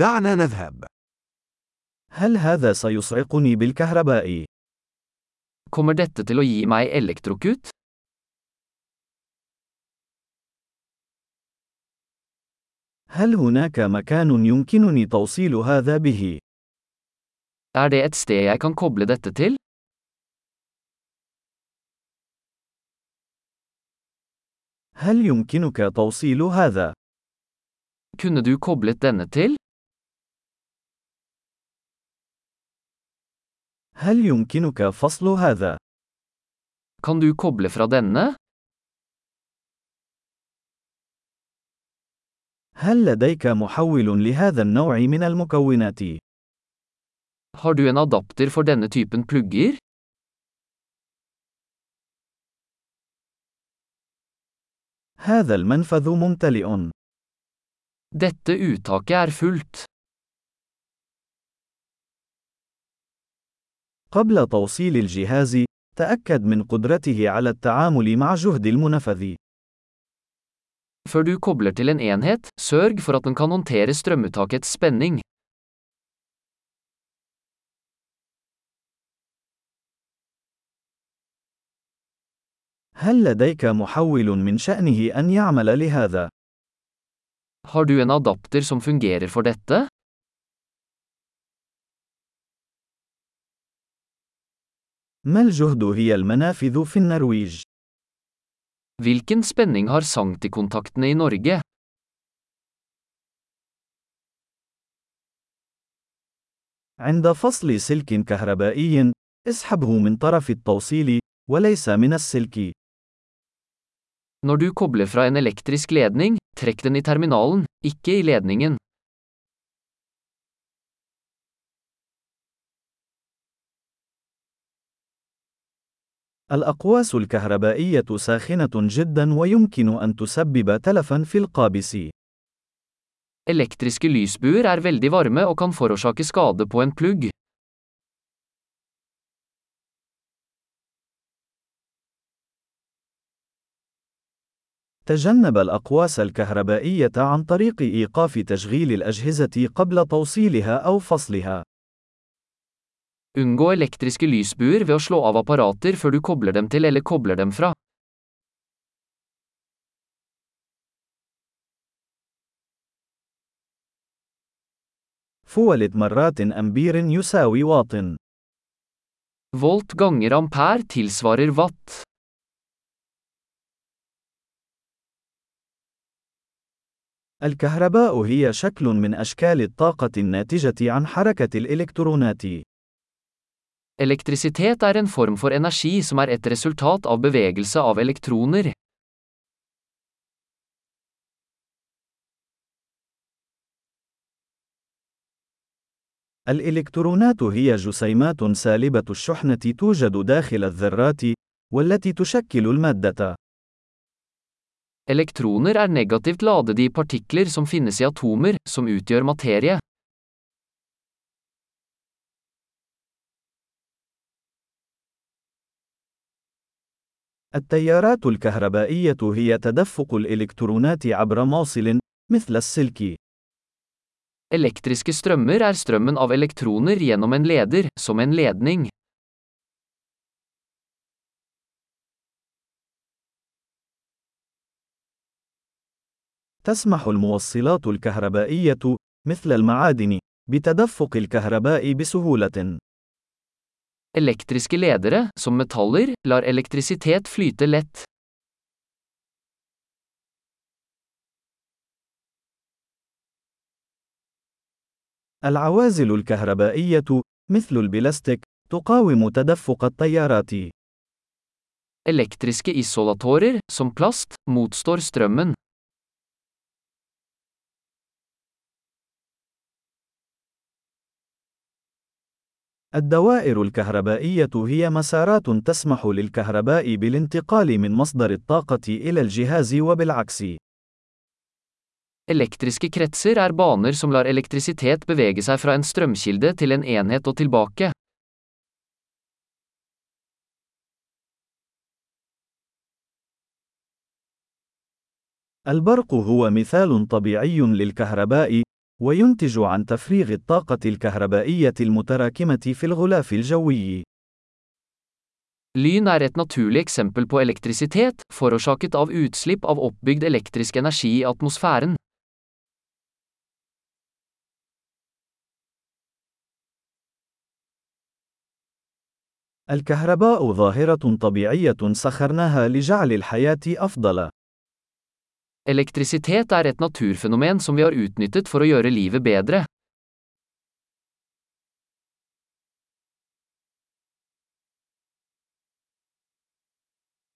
دعنا نذهب. هل هذا سيصعقني بالكهرباء؟ Kommer dette til å gi meg elektrokut? هل هناك مكان يمكنني توصيل هذا به؟ Er det et sted jeg kan koble dette til? هل يمكنك توصيل هذا؟ Kunne du koblet denne til? هل يمكنك فصل هذا؟ Kan du koble fra denne? هل لديك محول لهذا النوع من المكونات؟ Har du en adapter for denne typen plugger? هذا المنفذ ممتلئ. Dette uttaket er fullt. قبل توصيل الجهاز، تأكد من قدرته على التعامل مع جهد المنفذ. Før du kobler til en enhet, sørg for at den kan håndtere strømuttakets spenning. هل لديك محول من شأنه أن يعمل لهذا؟ Har du en adapter som fungerer for dette? ما الجهد هي المنافذ في النرويج؟ Hvilken spenning har sanktikontaktene i Norge? عند فصل سلك كهربائي، اسحبه من طرف التوصيل، وليس من السلك. Når du kobler fra en elektrisk ledning, trekk den i terminalen, ikke i ledningen. الأقواس الكهربائية ساخنة جدا ويمكن أن تسبب تلفا في القابس. Elektriske lysbuer er veldig varme og kan forårsake skade på en plugg. تجنب الأقواس الكهربائية عن طريق إيقاف تشغيل الأجهزة قبل توصيلها أو فصلها. Unngå elektriske lysbuer ved å slå av apparater før du kobler dem til eller kobler dem fra. فولت مرات أمبير يساوي واط. Volt ganger ampere tilsvarer watt. الكهرباء هي شكل من أشكال الطاقة الناتجة عن حركة الإلكترونات. Elektrisitet er en form for energi som er et resultat av bevegelse av elektroner. الإلكترونات هي جسيمات سالبة الشحنة توجد داخل الذرات، والتي تشكل المادة. Elektroner er negativt ladede i partikler som finnes i atomer, som utgjør materie. التيارات الكهربائية هي تدفق الإلكترونات عبر موصل، مثل السلك. Elektriske strømmer er strømmen av elektroner gjennom en leder, som en ledning. تسمح الموصلات الكهربائية، مثل المعادن، بتدفق الكهرباء بسهولة. Elektriske ledere, som metaller, lar elektrisitet flyte lett. العوازل الكهربائية، مثل البلاستيك، تقاوم تدفق التيارات. Elektriske isolatorer, som plast, motstår strømmen. الدوائر الكهربائية هي مسارات تسمح للكهرباء بالانتقال من مصدر الطاقة إلى الجهاز وبالعكس. Elektriske kretser er baner som lar elektrisitet bevege seg fra en strømkilde til en enhet og tilbake. البرق هو مثال طبيعي للكهرباء، وينتج عن تفريغ الطاقة الكهربائية المتراكمة في الغلاف الجوي. Lyn er et naturlig eksempel på elektrisitet, forårsaket av utslipp av oppbygd elektrisk energi i atmosfæren. الكهرباء ظاهرة طبيعية سخرناها لجعل الحياة أفضل. Elektrisitet er et naturfenomen som vi har utnyttet for å gjøre livet bedre.